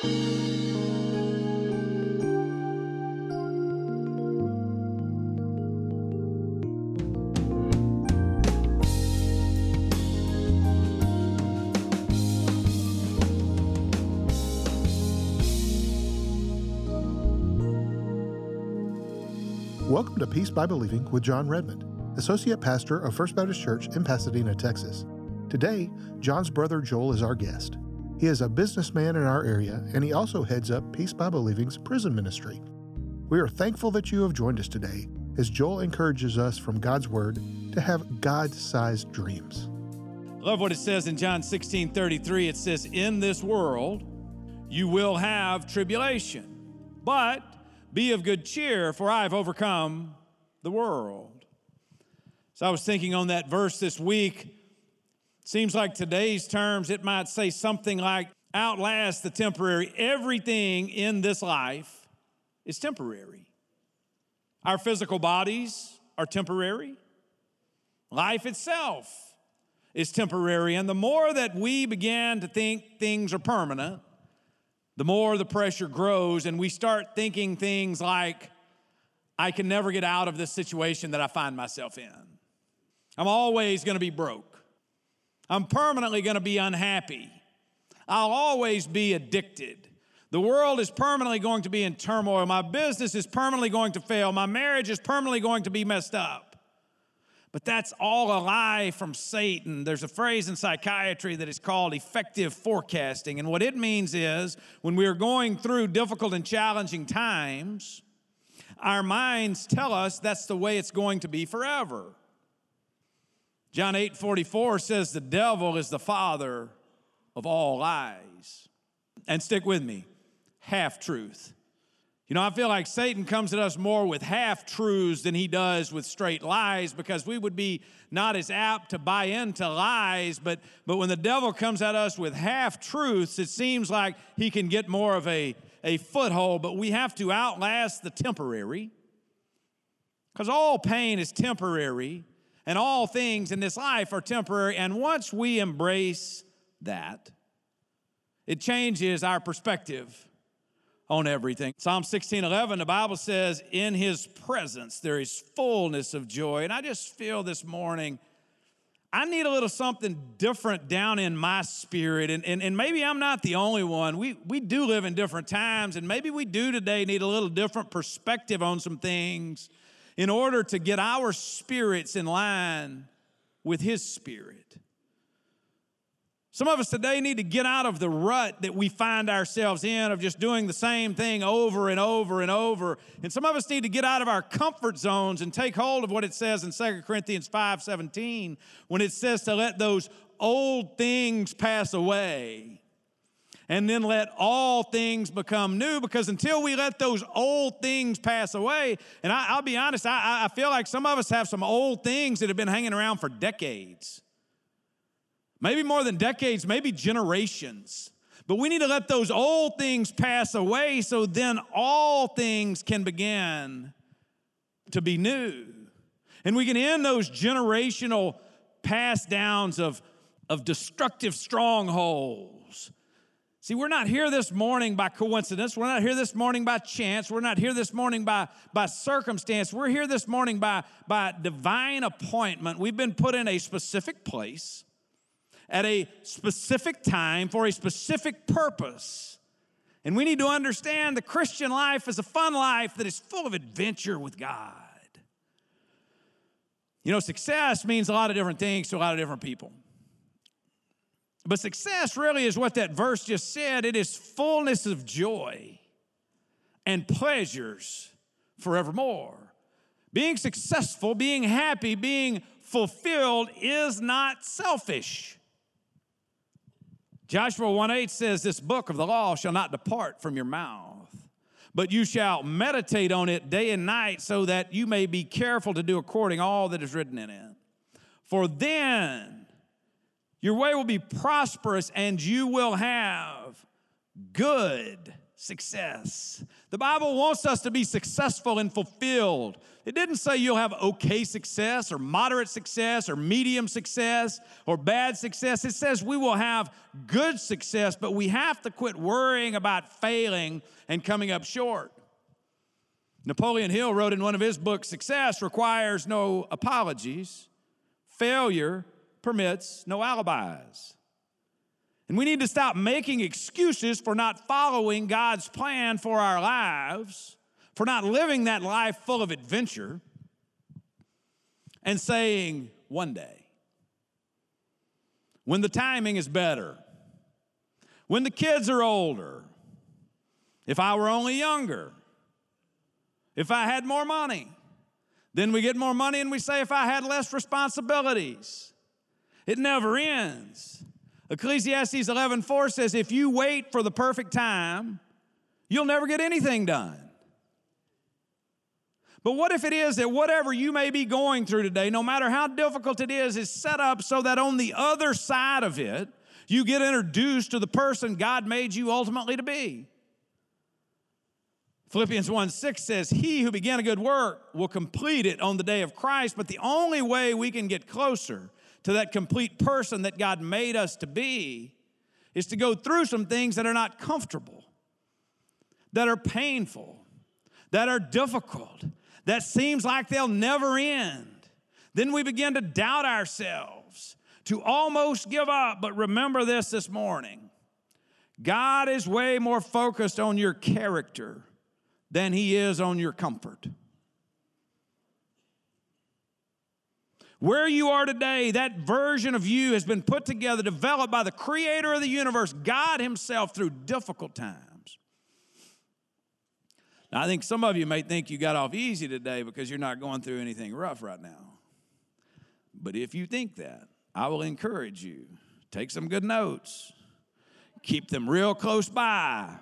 Welcome to Peace by Believing with John Redmond, Associate Pastor of First Baptist Church in Pasadena, Texas. Today, John's brother Joel is our guest. He is a businessman in our area, and he also heads up Peace by Believing's prison ministry. We are thankful that you have joined us today as Joel encourages us from God's Word to have God sized dreams. I love what it says in John 16 33. It says, In this world you will have tribulation, but be of good cheer, for I have overcome the world. So I was thinking on that verse this week. Seems like today's terms, it might say something like, outlast the temporary. Everything in this life is temporary. Our physical bodies are temporary. Life itself is temporary. And the more that we begin to think things are permanent, the more the pressure grows, and we start thinking things like, I can never get out of this situation that I find myself in. I'm always gonna be broke. I'm permanently gonna be unhappy. I'll always be addicted. The world is permanently going to be in turmoil. My business is permanently going to fail. My marriage is permanently going to be messed up. But that's all a lie from Satan. There's a phrase in psychiatry that is called affective forecasting. And what it means is when we are going through difficult and challenging times, our minds tell us that's the way it's going to be forever. John 8 44 says, The devil is the father of all lies. And stick with me half truth. You know, I feel like Satan comes at us more with half truths than he does with straight lies because we would be not as apt to buy into lies. But, but when the devil comes at us with half truths, it seems like he can get more of a, a foothold. But we have to outlast the temporary because all pain is temporary and all things in this life are temporary. And once we embrace that, it changes our perspective on everything. Psalm 16 11, the Bible says, In his presence there is fullness of joy. And I just feel this morning, I need a little something different down in my spirit. And, and, and maybe I'm not the only one. We, we do live in different times, and maybe we do today need a little different perspective on some things in order to get our spirits in line with his spirit. Some of us today need to get out of the rut that we find ourselves in of just doing the same thing over and over and over. And some of us need to get out of our comfort zones and take hold of what it says in 2 Corinthians 5 17, when it says to let those old things pass away and then let all things become new because until we let those old things pass away, and I, will be honest, I, I feel like some of us have some old things that have been hanging around for decades maybe more than decades, maybe generations. But we need to let those old things pass away so then all things can begin to be new. And we can end those generational pass downs of, of destructive strongholds. See, we're not here this morning by coincidence. We're not here this morning by chance. We're not here this morning by, by circumstance. We're here this morning by, by divine appointment. We've been put in a specific place at a specific time for a specific purpose. And we need to understand the Christian life is a fun life that is full of adventure with God. You know, success means a lot of different things to a lot of different people. But success really is what that verse just said it is fullness of joy and pleasures forevermore. Being successful, being happy, being fulfilled is not selfish. Joshua 1 8 says, This book of the law shall not depart from your mouth, but you shall meditate on it day and night, so that you may be careful to do according all that is written in it. For then your way will be prosperous, and you will have good success. The Bible wants us to be successful and fulfilled. It didn't say you'll have okay success or moderate success or medium success or bad success. It says we will have good success, but we have to quit worrying about failing and coming up short. Napoleon Hill wrote in one of his books Success requires no apologies, failure permits no alibis. And we need to stop making excuses for not following God's plan for our lives, for not living that life full of adventure, and saying, one day, when the timing is better, when the kids are older, if I were only younger, if I had more money, then we get more money and we say, if I had less responsibilities. It never ends. Ecclesiastes 11:4 says if you wait for the perfect time, you'll never get anything done. But what if it is that whatever you may be going through today, no matter how difficult it is, is set up so that on the other side of it, you get introduced to the person God made you ultimately to be. Philippians 1 6 says, He who began a good work will complete it on the day of Christ. But the only way we can get closer to that complete person that God made us to be is to go through some things that are not comfortable, that are painful, that are difficult, that seems like they'll never end. Then we begin to doubt ourselves, to almost give up. But remember this this morning God is way more focused on your character than he is on your comfort. Where you are today, that version of you has been put together, developed by the creator of the universe, God Himself, through difficult times. Now, I think some of you may think you got off easy today because you're not going through anything rough right now. But if you think that, I will encourage you take some good notes, keep them real close by,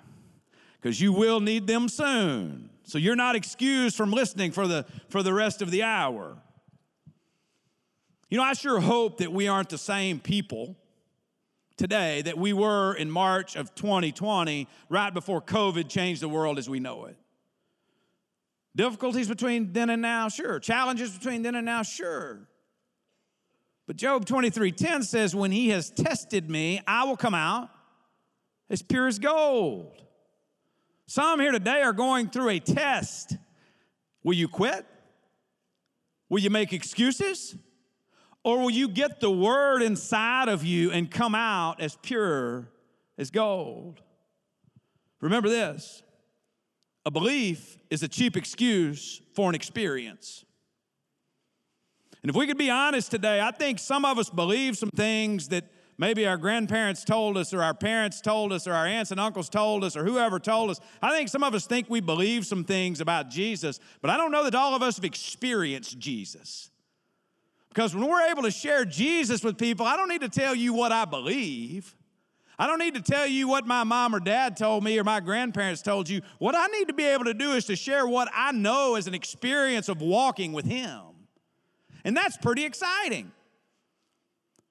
because you will need them soon. So you're not excused from listening for the, for the rest of the hour. You know, I sure hope that we aren't the same people today that we were in March of 2020, right before COVID changed the world as we know it. Difficulties between then and now, sure. Challenges between then and now, sure. But Job 23:10 says, When he has tested me, I will come out as pure as gold. Some here today are going through a test. Will you quit? Will you make excuses? Or will you get the word inside of you and come out as pure as gold? Remember this a belief is a cheap excuse for an experience. And if we could be honest today, I think some of us believe some things that maybe our grandparents told us, or our parents told us, or our aunts and uncles told us, or whoever told us. I think some of us think we believe some things about Jesus, but I don't know that all of us have experienced Jesus. Because when we're able to share Jesus with people, I don't need to tell you what I believe. I don't need to tell you what my mom or dad told me or my grandparents told you. What I need to be able to do is to share what I know as an experience of walking with Him. And that's pretty exciting.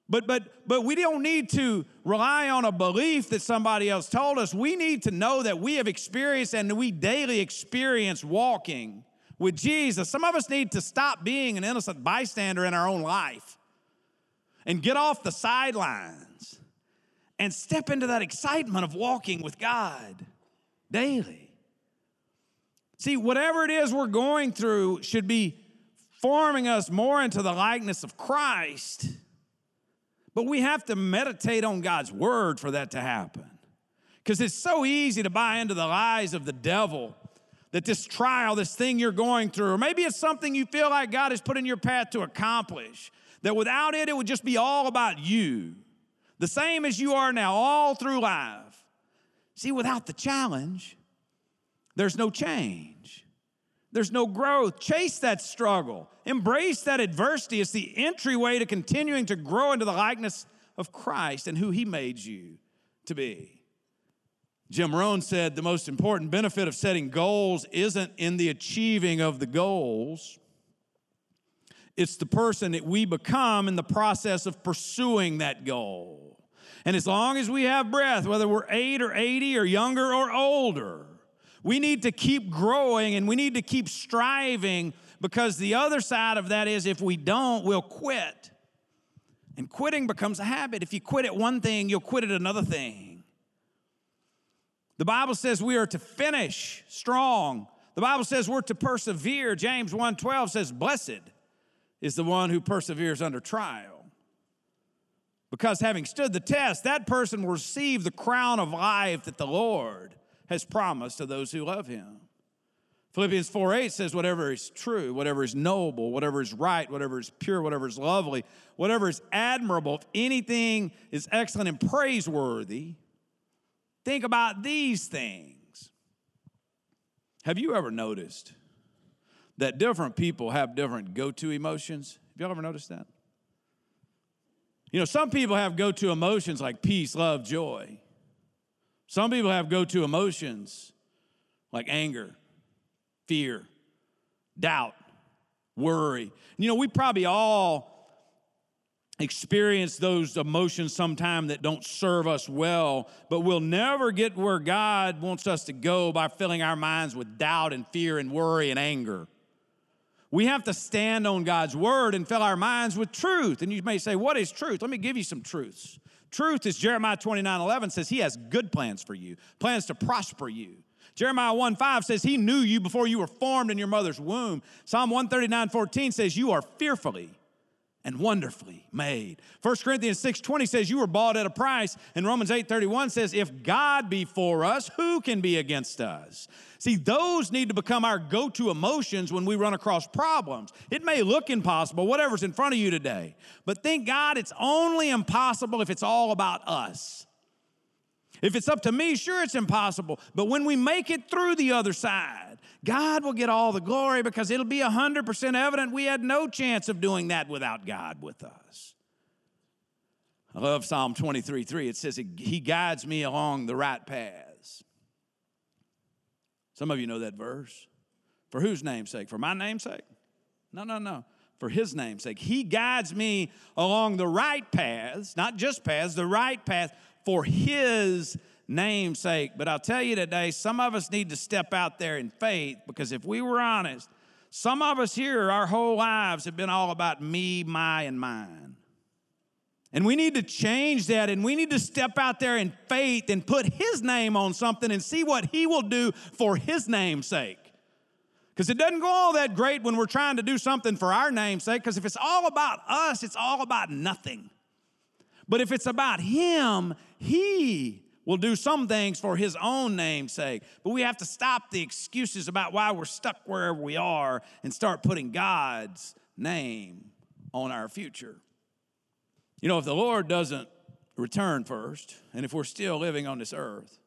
But, but, but we don't need to rely on a belief that somebody else told us. We need to know that we have experienced and we daily experience walking with Jesus. Some of us need to stop being an innocent bystander in our own life and get off the sidelines and step into that excitement of walking with God daily. See, whatever it is we're going through should be forming us more into the likeness of Christ. But we have to meditate on God's word for that to happen. Because it's so easy to buy into the lies of the devil that this trial, this thing you're going through, or maybe it's something you feel like God has put in your path to accomplish, that without it, it would just be all about you, the same as you are now, all through life. See, without the challenge, there's no change. There's no growth. Chase that struggle. Embrace that adversity. It's the entryway to continuing to grow into the likeness of Christ and who He made you to be. Jim Rohn said the most important benefit of setting goals isn't in the achieving of the goals, it's the person that we become in the process of pursuing that goal. And as long as we have breath, whether we're 8 or 80 or younger or older, we need to keep growing and we need to keep striving because the other side of that is if we don't, we'll quit. And quitting becomes a habit. If you quit at one thing, you'll quit at another thing. The Bible says we are to finish strong. The Bible says we're to persevere. James 1:12 says, "Blessed is the one who perseveres under trial." Because having stood the test, that person will receive the crown of life that the Lord has promised to those who love him. Philippians 4 8 says, whatever is true, whatever is noble, whatever is right, whatever is pure, whatever is lovely, whatever is admirable, if anything is excellent and praiseworthy, think about these things. Have you ever noticed that different people have different go to emotions? Have y'all ever noticed that? You know, some people have go to emotions like peace, love, joy. Some people have go to emotions like anger, fear, doubt, worry. You know, we probably all experience those emotions sometime that don't serve us well, but we'll never get where God wants us to go by filling our minds with doubt and fear and worry and anger. We have to stand on God's word and fill our minds with truth. And you may say, What is truth? Let me give you some truths. Truth is Jeremiah 29 11 says, He has good plans for you, plans to prosper you. Jeremiah 1 5 says, He knew you before you were formed in your mother's womb. Psalm 139 14 says, You are fearfully and wonderfully made. 1 Corinthians 6:20 says you were bought at a price and Romans 8:31 says if God be for us, who can be against us? See, those need to become our go-to emotions when we run across problems. It may look impossible whatever's in front of you today, but thank God it's only impossible if it's all about us. If it's up to me, sure it's impossible, but when we make it through the other side, God will get all the glory because it'll be 100% evident we had no chance of doing that without God with us. I love Psalm 23 3. It says, He guides me along the right paths. Some of you know that verse. For whose namesake? For my namesake? No, no, no. For his namesake. He guides me along the right paths, not just paths, the right path for his name's sake. But I'll tell you today, some of us need to step out there in faith because if we were honest, some of us here, our whole lives have been all about me, my, and mine. And we need to change that and we need to step out there in faith and put His name on something and see what He will do for His name's sake. Because it doesn't go all that great when we're trying to do something for our name's sake, because if it's all about us, it's all about nothing. But if it's about Him, He will do some things for his own name's sake. But we have to stop the excuses about why we're stuck wherever we are and start putting God's name on our future. You know, if the Lord doesn't return first, and if we're still living on this earth,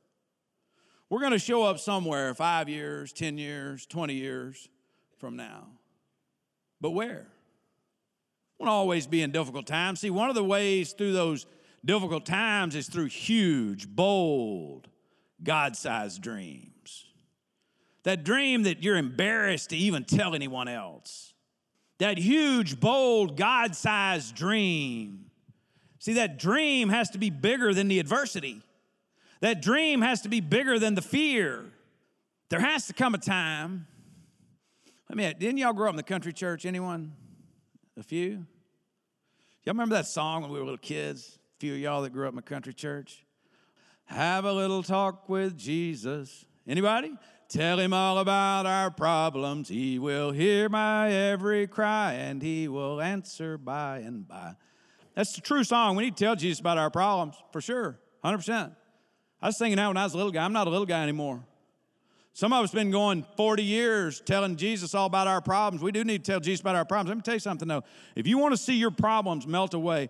we're going to show up somewhere five years, 10 years, 20 years from now. But where? Won't always be in difficult times. See, one of the ways through those difficult times is through huge, bold, God sized dreams. That dream that you're embarrassed to even tell anyone else. That huge, bold, God sized dream. See, that dream has to be bigger than the adversity. That dream has to be bigger than the fear. There has to come a time. I mean, didn't y'all grow up in the country church? Anyone? A few? Y'all remember that song when we were little kids? Few of y'all that grew up in a country church. Have a little talk with Jesus. Anybody? Tell him all about our problems. He will hear my every cry and he will answer by and by. That's the true song. We need to tell Jesus about our problems for sure, 100%. I was singing that when I was a little guy. I'm not a little guy anymore. Some of us been going 40 years telling Jesus all about our problems. We do need to tell Jesus about our problems. Let me tell you something though. If you want to see your problems melt away,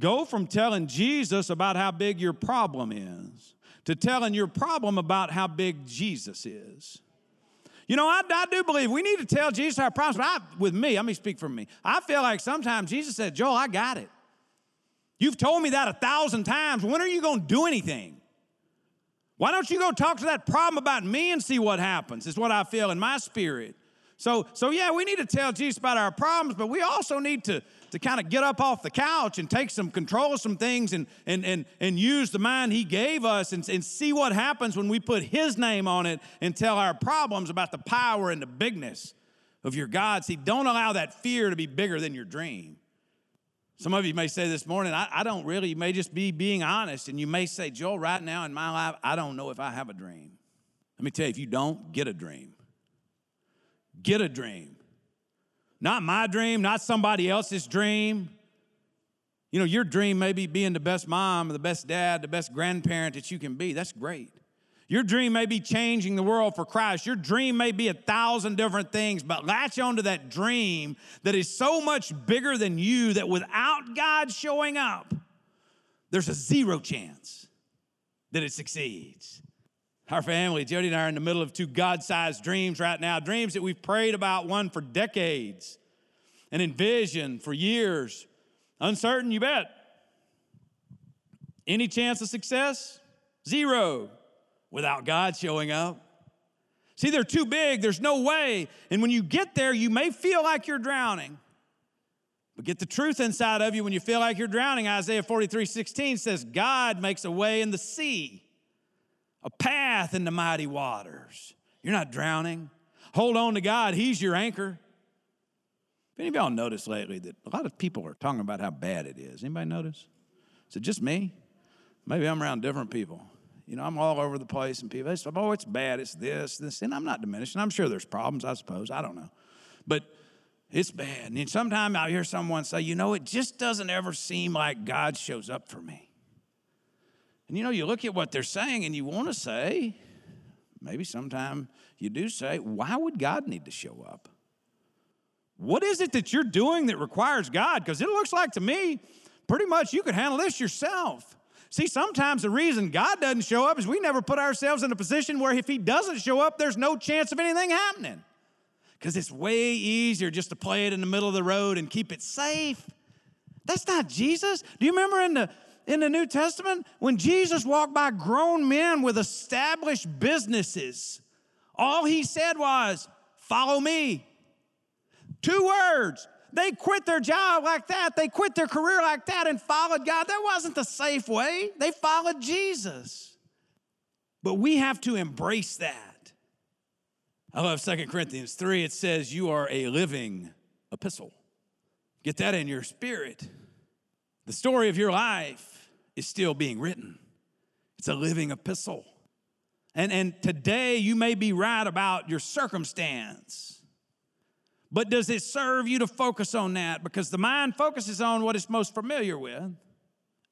Go from telling Jesus about how big your problem is to telling your problem about how big Jesus is. You know, I, I do believe we need to tell Jesus our problems, but I, with me, let me speak for me. I feel like sometimes Jesus said, Joel, I got it. You've told me that a thousand times. When are you going to do anything? Why don't you go talk to that problem about me and see what happens? Is what I feel in my spirit. So, so yeah, we need to tell Jesus about our problems, but we also need to, to kind of get up off the couch and take some control of some things and, and, and, and use the mind He gave us and, and see what happens when we put His name on it and tell our problems about the power and the bigness of your God. See, don't allow that fear to be bigger than your dream. Some of you may say this morning, I, I don't really, you may just be being honest, and you may say, Joel, right now in my life, I don't know if I have a dream. Let me tell you, if you don't, get a dream. Get a dream. Not my dream, not somebody else's dream. You know, your dream may be being the best mom, the best dad, the best grandparent that you can be. That's great. Your dream may be changing the world for Christ. Your dream may be a thousand different things, but latch onto that dream that is so much bigger than you that without God showing up, there's a zero chance that it succeeds. Our family, Jody and I, are in the middle of two God sized dreams right now, dreams that we've prayed about, one for decades and envisioned for years. Uncertain, you bet. Any chance of success? Zero without God showing up. See, they're too big, there's no way. And when you get there, you may feel like you're drowning. But get the truth inside of you when you feel like you're drowning. Isaiah 43 16 says, God makes a way in the sea a path in the mighty waters. You're not drowning. Hold on to God, He's your anchor. If any of y'all noticed lately that a lot of people are talking about how bad it is? Anybody notice? Is it just me? Maybe I'm around different people. You know, I'm all over the place, and people say, "Oh, it's bad. It's this, this," and I'm not diminishing. I'm sure there's problems. I suppose I don't know, but it's bad. And sometimes I'll hear someone say, "You know, it just doesn't ever seem like God shows up for me." And you know, you look at what they're saying and you want to say, maybe sometime you do say, why would God need to show up? What is it that you're doing that requires God? Because it looks like to me, pretty much you could handle this yourself. See, sometimes the reason God doesn't show up is we never put ourselves in a position where if He doesn't show up, there's no chance of anything happening. Because it's way easier just to play it in the middle of the road and keep it safe. That's not Jesus. Do you remember in the in the New Testament when Jesus walked by grown men with established businesses. All he said was, Follow me. Two words. They quit their job like that. They quit their career like that and followed God. That wasn't the safe way. They followed Jesus. But we have to embrace that. I love 2 Corinthians 3. It says, You are a living epistle. Get that in your spirit. The story of your life is still being written, it's a living epistle. And, and today you may be right about your circumstance, but does it serve you to focus on that? Because the mind focuses on what it's most familiar with,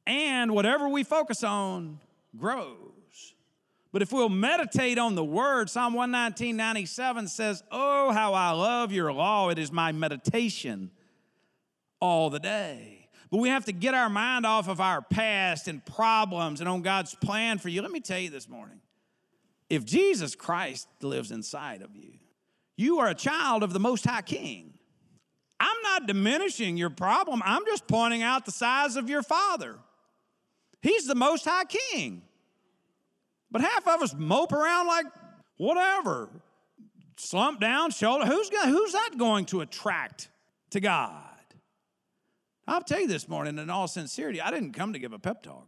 and whatever we focus on grows. But if we'll meditate on the word, Psalm 119, 97 says, Oh, how I love your law. It is my meditation all the day. But we have to get our mind off of our past and problems and on God's plan for you. Let me tell you this morning if Jesus Christ lives inside of you, you are a child of the Most High King. I'm not diminishing your problem, I'm just pointing out the size of your Father. He's the Most High King. But half of us mope around like whatever, slump down, shoulder. Who's, who's that going to attract to God? I'll tell you this morning, in all sincerity, I didn't come to give a pep talk.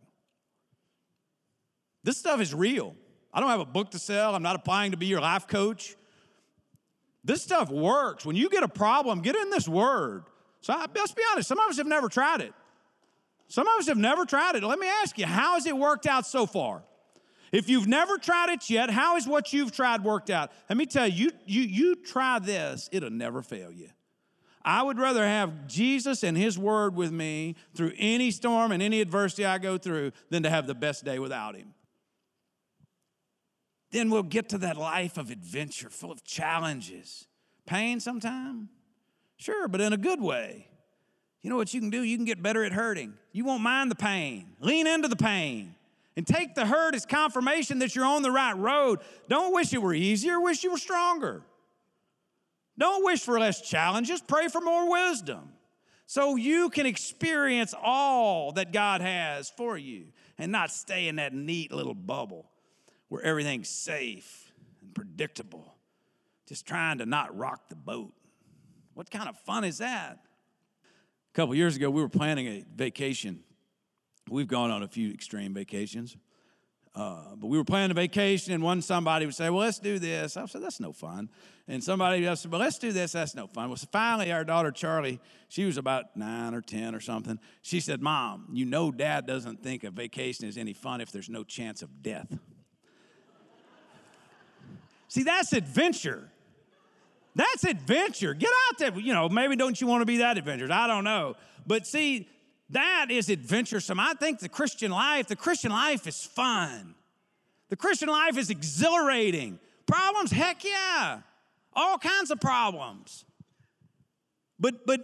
This stuff is real. I don't have a book to sell. I'm not applying to be your life coach. This stuff works. When you get a problem, get in this word. So I, let's be honest, some of us have never tried it. Some of us have never tried it. Let me ask you, how has it worked out so far? If you've never tried it yet, how is what you've tried worked out? Let me tell you, you, you, you try this, it'll never fail you. I would rather have Jesus and His Word with me through any storm and any adversity I go through than to have the best day without Him. Then we'll get to that life of adventure full of challenges. Pain sometime? Sure, but in a good way. You know what you can do? You can get better at hurting. You won't mind the pain. Lean into the pain and take the hurt as confirmation that you're on the right road. Don't wish it were easier, wish you were stronger. Don't wish for less challenges, pray for more wisdom. So you can experience all that God has for you and not stay in that neat little bubble where everything's safe and predictable. just trying to not rock the boat. What kind of fun is that? A couple years ago, we were planning a vacation. We've gone on a few extreme vacations. Uh, but we were planning a vacation, and one somebody would say, Well, let's do this. I said, That's no fun. And somebody else said, Well, let's do this. That's no fun. Well, so finally, our daughter Charlie, she was about nine or 10 or something. She said, Mom, you know, dad doesn't think a vacation is any fun if there's no chance of death. See, that's adventure. That's adventure. Get out there. You know, maybe don't you want to be that adventurous? I don't know. But see, that is adventuresome. I think the Christian life, the Christian life is fun. The Christian life is exhilarating. Problems, heck yeah. All kinds of problems. But but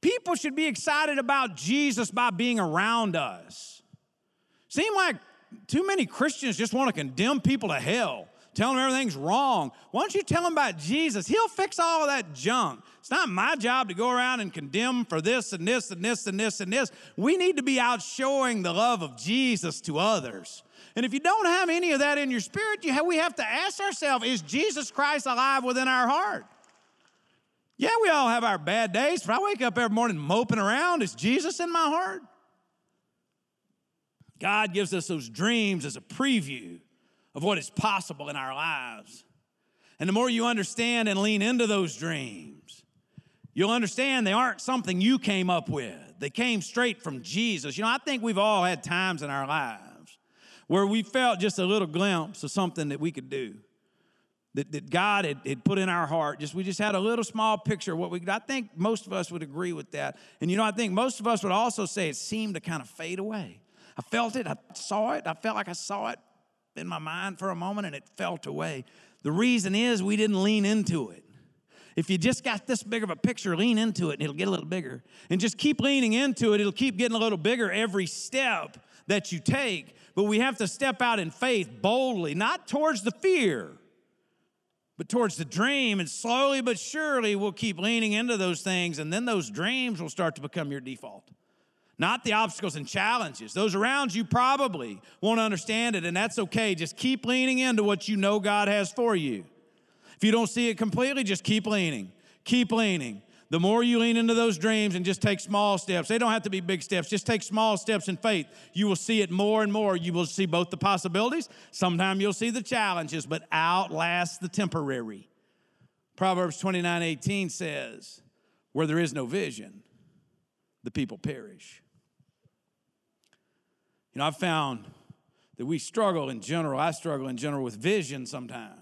people should be excited about Jesus by being around us. Seem like too many Christians just want to condemn people to hell tell them everything's wrong. Why don't you tell them about Jesus? He'll fix all of that junk. It's not my job to go around and condemn for this and this and this and this and this. We need to be out showing the love of Jesus to others. And if you don't have any of that in your spirit, you have, we have to ask ourselves is Jesus Christ alive within our heart? Yeah, we all have our bad days, but I wake up every morning moping around. Is Jesus in my heart? God gives us those dreams as a preview of what is possible in our lives. And the more you understand and lean into those dreams, you'll understand they aren't something you came up with. They came straight from Jesus. You know, I think we've all had times in our lives where we felt just a little glimpse of something that we could do. That, that God had, had put in our heart. Just we just had a little small picture of what we could. I think most of us would agree with that. And you know, I think most of us would also say it seemed to kind of fade away. I felt it, I saw it, I felt like I saw it, in my mind for a moment and it felt away. The reason is we didn't lean into it. If you just got this big of a picture, lean into it and it'll get a little bigger. And just keep leaning into it, it'll keep getting a little bigger every step that you take. But we have to step out in faith boldly, not towards the fear, but towards the dream. And slowly but surely, we'll keep leaning into those things, and then those dreams will start to become your default not the obstacles and challenges. Those around you probably won't understand it, and that's okay. Just keep leaning into what you know God has for you. If you don't see it completely, just keep leaning. Keep leaning. The more you lean into those dreams and just take small steps, they don't have to be big steps, just take small steps in faith. You will see it more and more. You will see both the possibilities, sometimes you'll see the challenges, but outlast the temporary. Proverbs 29 18 says, Where there is no vision, the people perish. You know, I've found that we struggle in general, I struggle in general with vision sometimes,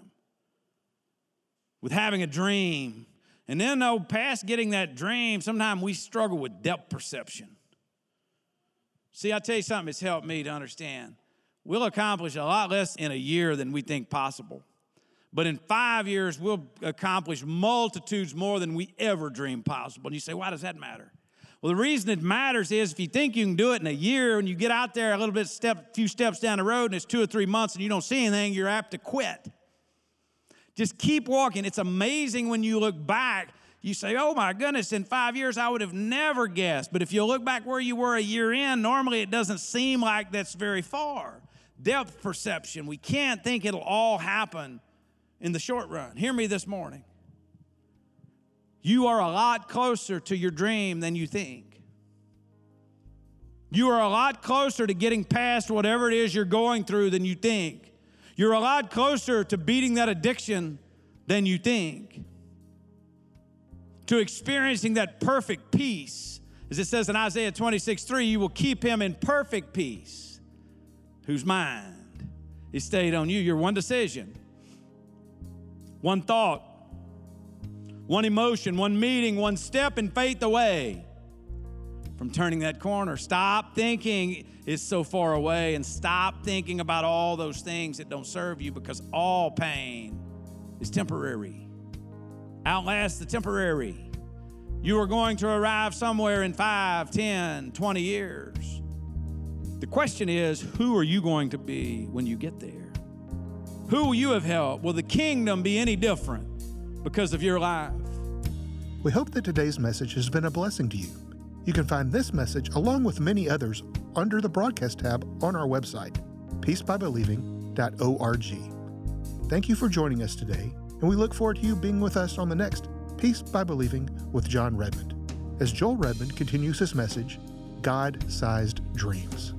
with having a dream. And then, though, past getting that dream, sometimes we struggle with depth perception. See, I'll tell you something that's helped me to understand. We'll accomplish a lot less in a year than we think possible. But in five years, we'll accomplish multitudes more than we ever dreamed possible. And you say, why does that matter? Well, the reason it matters is if you think you can do it in a year and you get out there a little bit step, few steps down the road and it's two or three months and you don't see anything, you're apt to quit. Just keep walking. It's amazing when you look back. You say, oh my goodness, in five years I would have never guessed. But if you look back where you were a year in, normally it doesn't seem like that's very far. Depth perception. We can't think it'll all happen in the short run. Hear me this morning you are a lot closer to your dream than you think. You are a lot closer to getting past whatever it is you're going through than you think. You're a lot closer to beating that addiction than you think. To experiencing that perfect peace. As it says in Isaiah 26 3, you will keep him in perfect peace, whose mind is stayed on you. Your one decision, one thought, one emotion, one meeting, one step in faith away from turning that corner. Stop thinking it's so far away and stop thinking about all those things that don't serve you because all pain is temporary. Outlast the temporary. You are going to arrive somewhere in 5, 10, 20 years. The question is who are you going to be when you get there? Who will you have helped? Will the kingdom be any different? Because of your life. We hope that today's message has been a blessing to you. You can find this message along with many others under the broadcast tab on our website, peacebybelieving.org. Thank you for joining us today, and we look forward to you being with us on the next Peace by Believing with John Redmond as Joel Redmond continues his message God Sized Dreams.